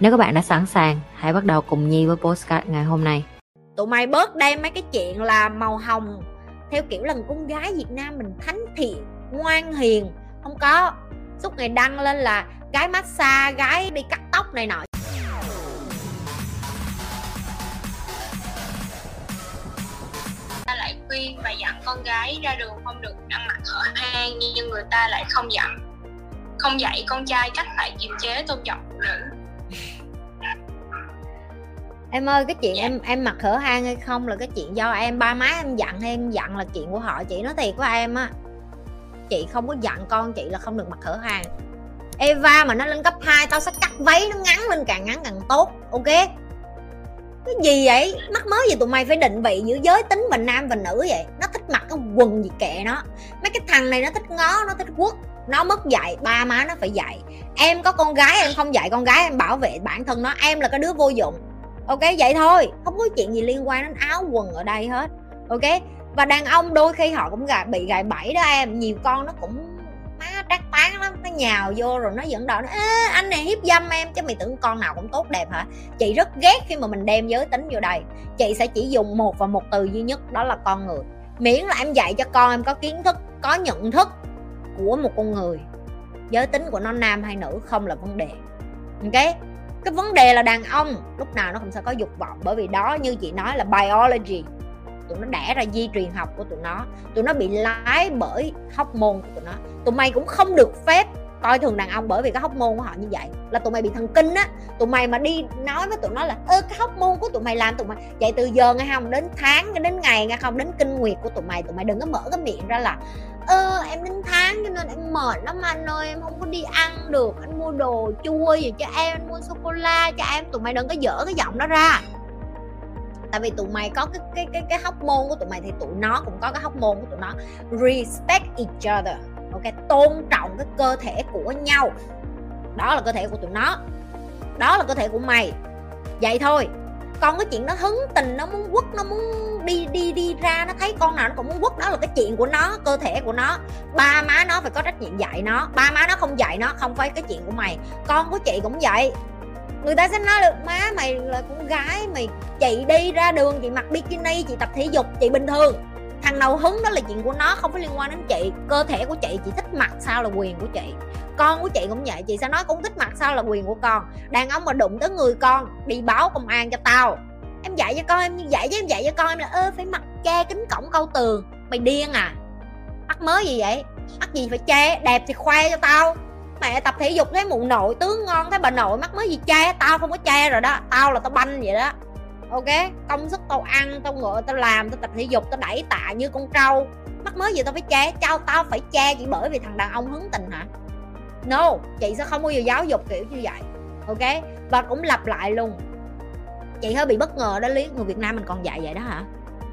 Nếu các bạn đã sẵn sàng, hãy bắt đầu cùng Nhi với postcard ngày hôm nay. Tụi mày bớt đem mấy cái chuyện là màu hồng theo kiểu là con gái Việt Nam mình thánh thiện, ngoan hiền, không có. Suốt ngày đăng lên là gái massage, gái đi cắt tóc này nọ. ta lại khuyên và dặn con gái ra đường không được ăn mặc hở hang nhưng người ta lại không dặn không dạy con trai cách phải kiềm chế tôn trọng phụ nữ Em ơi cái chuyện Dạ. em em mặc hở hang hay không là cái chuyện do em ba má em dặn hay em dặn là chuyện của họ chị nói thiệt với em á. Chị không có dặn con chị là không được mặc hở hang. Eva mà nó lên cấp 2 tao sẽ cắt váy nó ngắn lên càng ngắn càng tốt ok? Cái gì vậy? Mắc mới gì tụi mày phải định vị giữa giới tính và nam và nữ vậy? Nó thích mặc cái quần gì kệ nó. Mấy cái thằng này nó thích ngó nó thích quất nó mất dạy ba má nó phải dạy. Em có con gái em không dạy con gái em bảo vệ bản thân nó. Em là cái đứa vô dụng ok, vậy thôi. Không có chuyện gì liên quan đến áo quần ở đây hết. Ok? Và đàn ông đôi khi họ cũng gài bị gài bẫy đó em. Nhiều con nó cũng má trác tán lắm. Nó nhào vô rồi nó dẫn đòi nó anh này hiếp dâm em. Chứ mày tưởng con nào cũng tốt đẹp hả? Chị rất ghét khi mà mình đem giới tính vô đây. Chị sẽ chỉ dùng một và một từ duy nhất, đó là con người. Miễn là em dạy cho con, em có kiến thức, có nhận thức của một con người. Giới tính của nó nam hay nữ không là vấn đề. Ok? Cái vấn đề là đàn ông, lúc nào nó cũng sẽ có dục vọng, bởi vì đó như chị nói là biology. Tụi nó đẻ ra di truyền học của tụi nó. Tụi nó bị lái bởi hormone của tụi nó. Tụi mày cũng không được phép coi thường đàn ông bởi vì cái hóc môn của họ như vậy. Là tụi mày bị thần kinh á. Tụi mày mà đi nói với tụi nó là, ơ, cái môn của tụi mày làm tụi mày vậy từ giờ nghe không, đến tháng đến ngày nghe không, đến kinh nguyệt của tụi mày tụi mày đừng có mở cái miệng ra là ơ, em đến tháng cho nên em mệt lắm anh ơi, em không có đi ăn được. Anh mua đồ chua gì cho em, anh mua sô cô la cho em. Tụi mày đừng có dở cái giọng đó ra. Tại vì tụi mày có cái cái cái cái hóc môn của tụi mày thì tụi nó cũng có cái hóc môn của tụi nó. Respect each other, ok? Tôn trọng cái cơ thể của nhau. Đó là cơ thể của tụi nó. Đó là cơ thể của mày. Vậy thôi con cái chuyện nó hứng tình, nó muốn quất, nó muốn đi đi đi ra, nó thấy con nào nó cũng muốn quất, đó là cái chuyện của nó, cơ thể của nó. Ba má nó phải có trách nhiệm dạy nó, ba má nó không dạy nó, không phải cái chuyện của mày. Con của chị cũng vậy. Người ta sẽ nói được má mày là con gái, mày chị đi ra đường, chị mặc bikini, chị tập thể dục, chị bình thường thằng nào hứng, đó là chuyện của nó, không phải liên quan đến chị. Cơ thể của chị chị thích mặc sao là quyền của chị. Con của chị cũng vậy, chị sẽ nói cũng thích mặc sao là quyền của con. Đàn ông mà đụng tới người con, đi báo công an cho tao. Em dạy cho con, em như vậy chứ em dạy cho con em là ơ, phải mặc che kính cổng câu tường. Mày điên à? Mắt mới gì vậy? Mắt gì phải che? Đẹp thì khoe cho tao. Mẹ tập thể dục thấy mụ nội tướng ngon, thấy bà nội mắc mới gì che? Tao không có che rồi đó. Tao là tao banh vậy đó ok? Công sức tao ăn tao ngựa tao làm tao tập thể dục tao đẩy tạ như con trâu. Mắc mới gì tao phải che? Trao tao phải che chỉ bởi vì thằng đàn ông hứng tình hả? No chị sẽ không bao giờ giáo dục kiểu như vậy. Ok? Và cũng lặp lại luôn. Chị hơi bị bất ngờ đó lý. Người việt nam mình còn dạy vậy đó hả?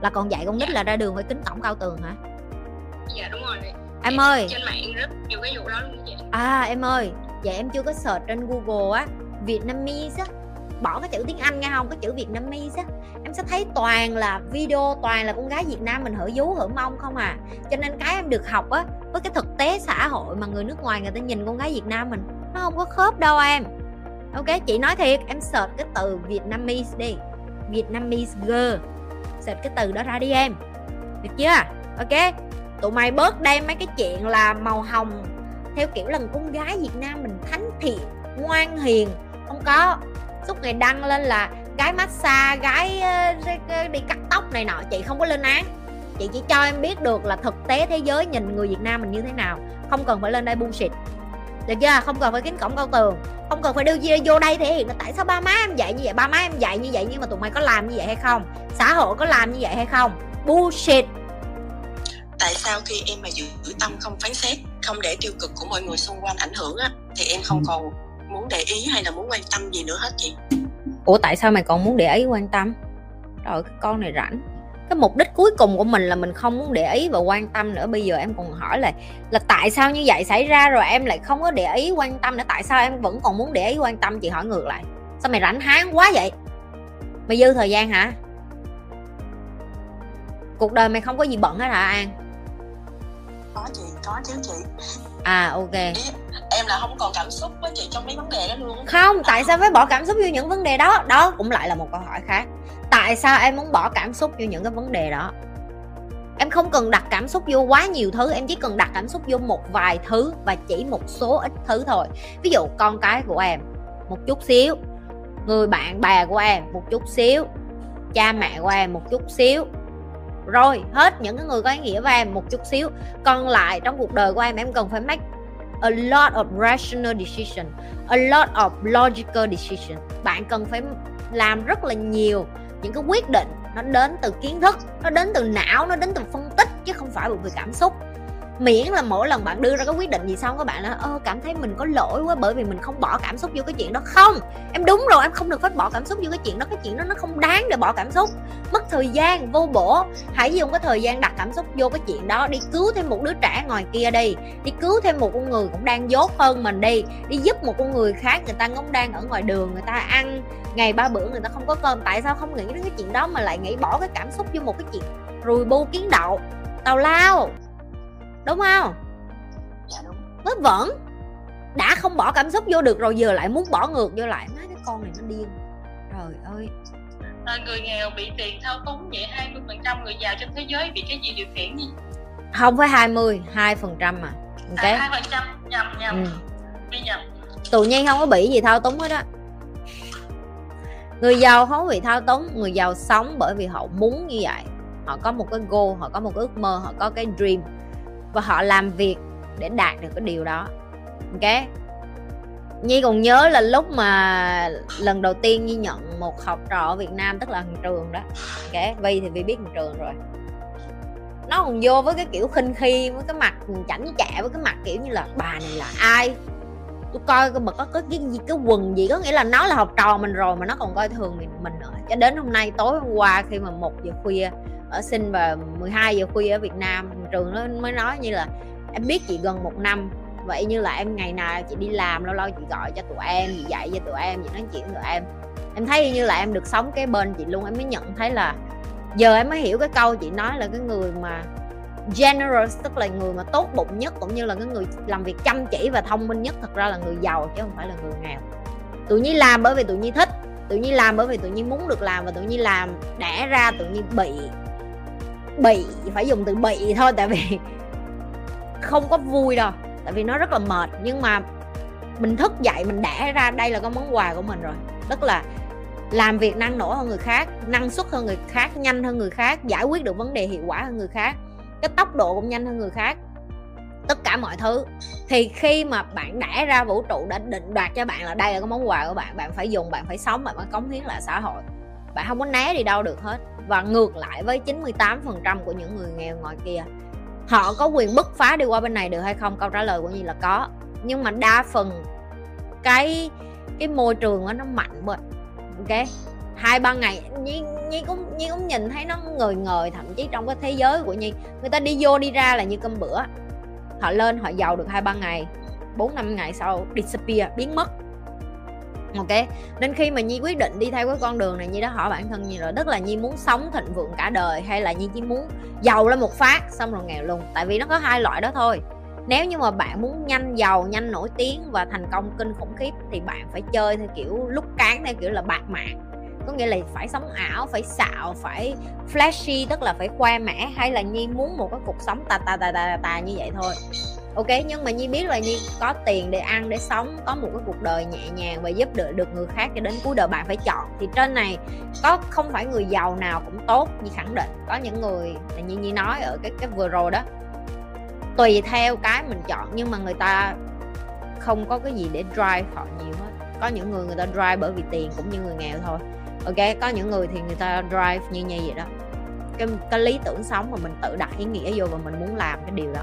Là còn dạy con nít là ra đường phải kính cổng cao tường hả? Dạ đúng rồi. Em ơi! trên mạng rất nhiều cái vụ đó luôn vậy À em ơi, vậy em chưa có search trên Google á. Vietnamese á Bỏ cái chữ tiếng Anh nghe không, cái chữ việt nam á. Em sẽ thấy toàn là video, toàn là con gái Việt Nam mình hở vú hở mông không à. Cho nên cái em được học á Với cái thực tế xã hội mà người nước ngoài người ta nhìn con gái Việt Nam mình Nó không có khớp đâu em. Ok, chị nói thiệt, em search cái từ Vietnamese đi. Vietnamese girl. Search cái từ đó ra đi em. Được chưa? Ok Tụi mày bớt đem mấy cái chuyện là màu hồng theo kiểu là con gái Việt Nam mình thánh thiện ngoan hiền. Không có suốt ngày đăng lên là gái massage gái ờ, đi cắt tóc này nọ chị không có lên án. Chị chỉ cho em biết được là thực tế thế giới nhìn người Việt Nam mình như thế nào không cần phải lên đây bullshit. Được chưa? Không cần phải kính cổng cao tường không cần phải đưa gì vô đây thể hiện là tại sao ba má em dạy như vậy? Ba má em dạy như vậy nhưng mà tụi mày có làm như vậy hay không? Xã hội có làm như vậy hay không? Bullshit. Tại sao khi em mà giữ tâm không phán xét không để tiêu cực của mọi người xung quanh ảnh hưởng á thì em không còn muốn để ý hay là muốn quan tâm gì nữa hết chị? Ủa tại sao mày còn muốn để ý quan tâm? Trời cái con này rảnh. Cái mục đích cuối cùng của mình là mình không muốn để ý và quan tâm nữa. Bây giờ em còn hỏi là là tại sao như vậy xảy ra rồi em lại không có để ý quan tâm nữa? Tại sao em vẫn còn muốn để ý quan tâm? Chị hỏi ngược lại. Sao mày rảnh háng quá vậy? Mày dư thời gian hả? Cuộc đời mày không có gì bận hết hả an? Có chị có chứ chị à ok. Em là không còn cảm xúc với chị trong mấy vấn đề đó luôn. Không tại sao phải bỏ cảm xúc vô những vấn đề đó? Đó cũng lại là một câu hỏi khác. Tại sao em muốn bỏ cảm xúc vô những cái vấn đề đó? Em không cần đặt cảm xúc vô quá nhiều thứ em chỉ cần đặt cảm xúc vô một vài thứ và chỉ một số ít thứ thôi. Ví dụ con cái của em một chút xíu. Người bạn bè của em một chút xíu. Cha mẹ của em một chút xíu rồi, hết những cái người có ý nghĩa với em một chút xíu. Còn lại trong cuộc đời của em em cần phải make a lot of rational decision, a lot of logical decision. Bạn cần phải làm rất là nhiều những cái quyết định. Nó đến từ kiến thức, nó đến từ não, nó đến từ phân tích chứ không phải bởi vì cảm xúc miễn là mỗi lần bạn đưa ra cái quyết định gì xong các bạn là ơ, cảm thấy mình có lỗi quá bởi vì mình không bỏ cảm xúc vô cái chuyện đó. Không, em đúng rồi, em không được phép bỏ cảm xúc vô cái chuyện đó, cái chuyện đó nó không đáng để bỏ cảm xúc. Mất thời gian vô bổ, hãy dùng cái thời gian đặt cảm xúc vô cái chuyện đó, đi cứu thêm một đứa trẻ ngoài kia đi đi cứu thêm một con người cũng đang dốt hơn mình đi đi giúp một con người khác người ta cũng đang ở ngoài đường người ta ăn, ngày ba bữa người ta không có cơm. Tại sao không nghĩ đến cái chuyện đó mà lại nghĩ bỏ cái cảm xúc vô một cái chuyện rùi bu kiến đậu? Tào lao! Đúng không? Dạ đúng. Nó vẫn đã không bỏ cảm xúc vô được rồi giờ lại muốn bỏ ngược vô lại. Má cái con này nó điên. Trời ơi. À, người nghèo bị tiền thao túng vậy 20 phần trăm người giàu trên thế giới bị cái gì điều khiển gì? Không phải 20 2 phần trăm mà. Ok. À, hai phần trăm. Nhầm nhầm. Ừ. bị nhầm. Tự nhiên không có bị gì thao túng hết á. Người giàu không bị thao túng người giàu sống bởi vì họ muốn như vậy. Họ có một cái goal họ có một cái ước mơ họ có cái dream và họ làm việc để đạt được cái điều đó. Ok? Nhi còn nhớ là lúc mà lần đầu tiên Nhi nhận một học trò ở Việt Nam tức là thằng Trường đó. Ok? Vi thì Vi biết thằng Trường rồi. Nó còn vô với cái kiểu khinh khi với cái mặt chảnh chạ với cái mặt kiểu như là bà này là ai? Tôi coi mà có, có cái gì cái quần gì có nghĩa là nó là học trò mình rồi mà nó còn coi thường mình mình nữa. Cho đến hôm nay tối hôm qua khi mà một giờ khuya ở sinh và 12 giờ khuya ở Việt Nam, trường nó mới nói như là, em biết chị gần một năm, vậy như là em ngày nào chị đi làm, lâu lâu chị gọi cho tụi em, chị dạy cho tụi em, chị nói chuyện tụi em. Em thấy như là em được sống cái bên chị luôn, em mới nhận thấy là giờ em mới hiểu cái câu chị nói là cái người mà generous, tức là người mà tốt bụng nhất cũng như là cái người làm việc chăm chỉ và thông minh nhất, thật ra là người giàu chứ không phải là người nghèo. Tụi nhi làm bởi vì tụi nhi thích, tụi nhi làm bởi vì tụi nhi muốn được làm và tụi nhi làm đẻ ra tụi nhi bị bị, phải dùng từ bị thôi, tại vì không có vui đâu, tại vì nó rất là mệt. Nhưng mà mình thức dậy, mình đẻ ra đây là cái món quà của mình rồi. Tức là làm việc năng nổ hơn người khác, năng suất hơn người khác, nhanh hơn người khác, giải quyết được vấn đề hiệu quả hơn người khác, cái tốc độ cũng nhanh hơn người khác. Tất cả mọi thứ. Thì khi mà bạn đẻ ra vũ trụ, đã định đoạt cho bạn là đây là cái món quà của bạn bạn phải dùng, bạn phải sống, bạn phải cống hiến lại xã hội bạn không có né đi đâu được hết. Và ngược lại với 98% của những người nghèo ngoài kia. Họ có quyền bứt phá đi qua bên này được hay không? Câu trả lời của nhi là có. Nhưng mà đa phần cái cái môi trường đó, nó mạnh quá ok? Hai ba ngày nhi, nhi cũng nhi cũng nhìn thấy nó ngời ngời thậm chí trong cái thế giới của nhi. Người ta đi vô đi ra là như cơm bữa. Họ lên họ giàu được hai ba ngày bốn năm ngày sau disappear biến mất ok nên khi mà nhi quyết định đi theo cái con đường này, nhi đã hỏi bản thân nhi rồi, tức là nhi muốn sống thịnh vượng cả đời hay là nhi chỉ muốn giàu lên một phát xong rồi nghèo luôn tại vì nó có hai loại đó thôi. Nếu như mà bạn muốn nhanh giàu, nhanh nổi tiếng và thành công kinh khủng khiếp thì bạn phải chơi theo kiểu lúc cán, theo kiểu là bạc mạng. Có nghĩa là phải sống ảo, phải xạo, phải flashy, tức là phải khoe mẽ, hay là nhi muốn một cái cuộc sống tà tà tà tà tà như vậy thôi ok nhưng mà nhi biết là nhi có tiền để ăn để sống có một cái cuộc đời nhẹ nhàng và giúp đỡ được người khác cho đến cuối đời bạn phải chọn. Thì trên này có không phải người giàu nào cũng tốt như khẳng định. Có những người là như nhi nói ở cái cái vừa rồi đó tùy theo cái mình chọn nhưng mà người ta không có cái gì để drive họ nhiều hết. Có những người người ta drive bởi vì tiền cũng như người nghèo thôi. Ok có những người thì người ta drive như như vậy đó. Cái, cái lý tưởng sống mà mình tự đặt ý nghĩa vô và mình muốn làm cái điều đó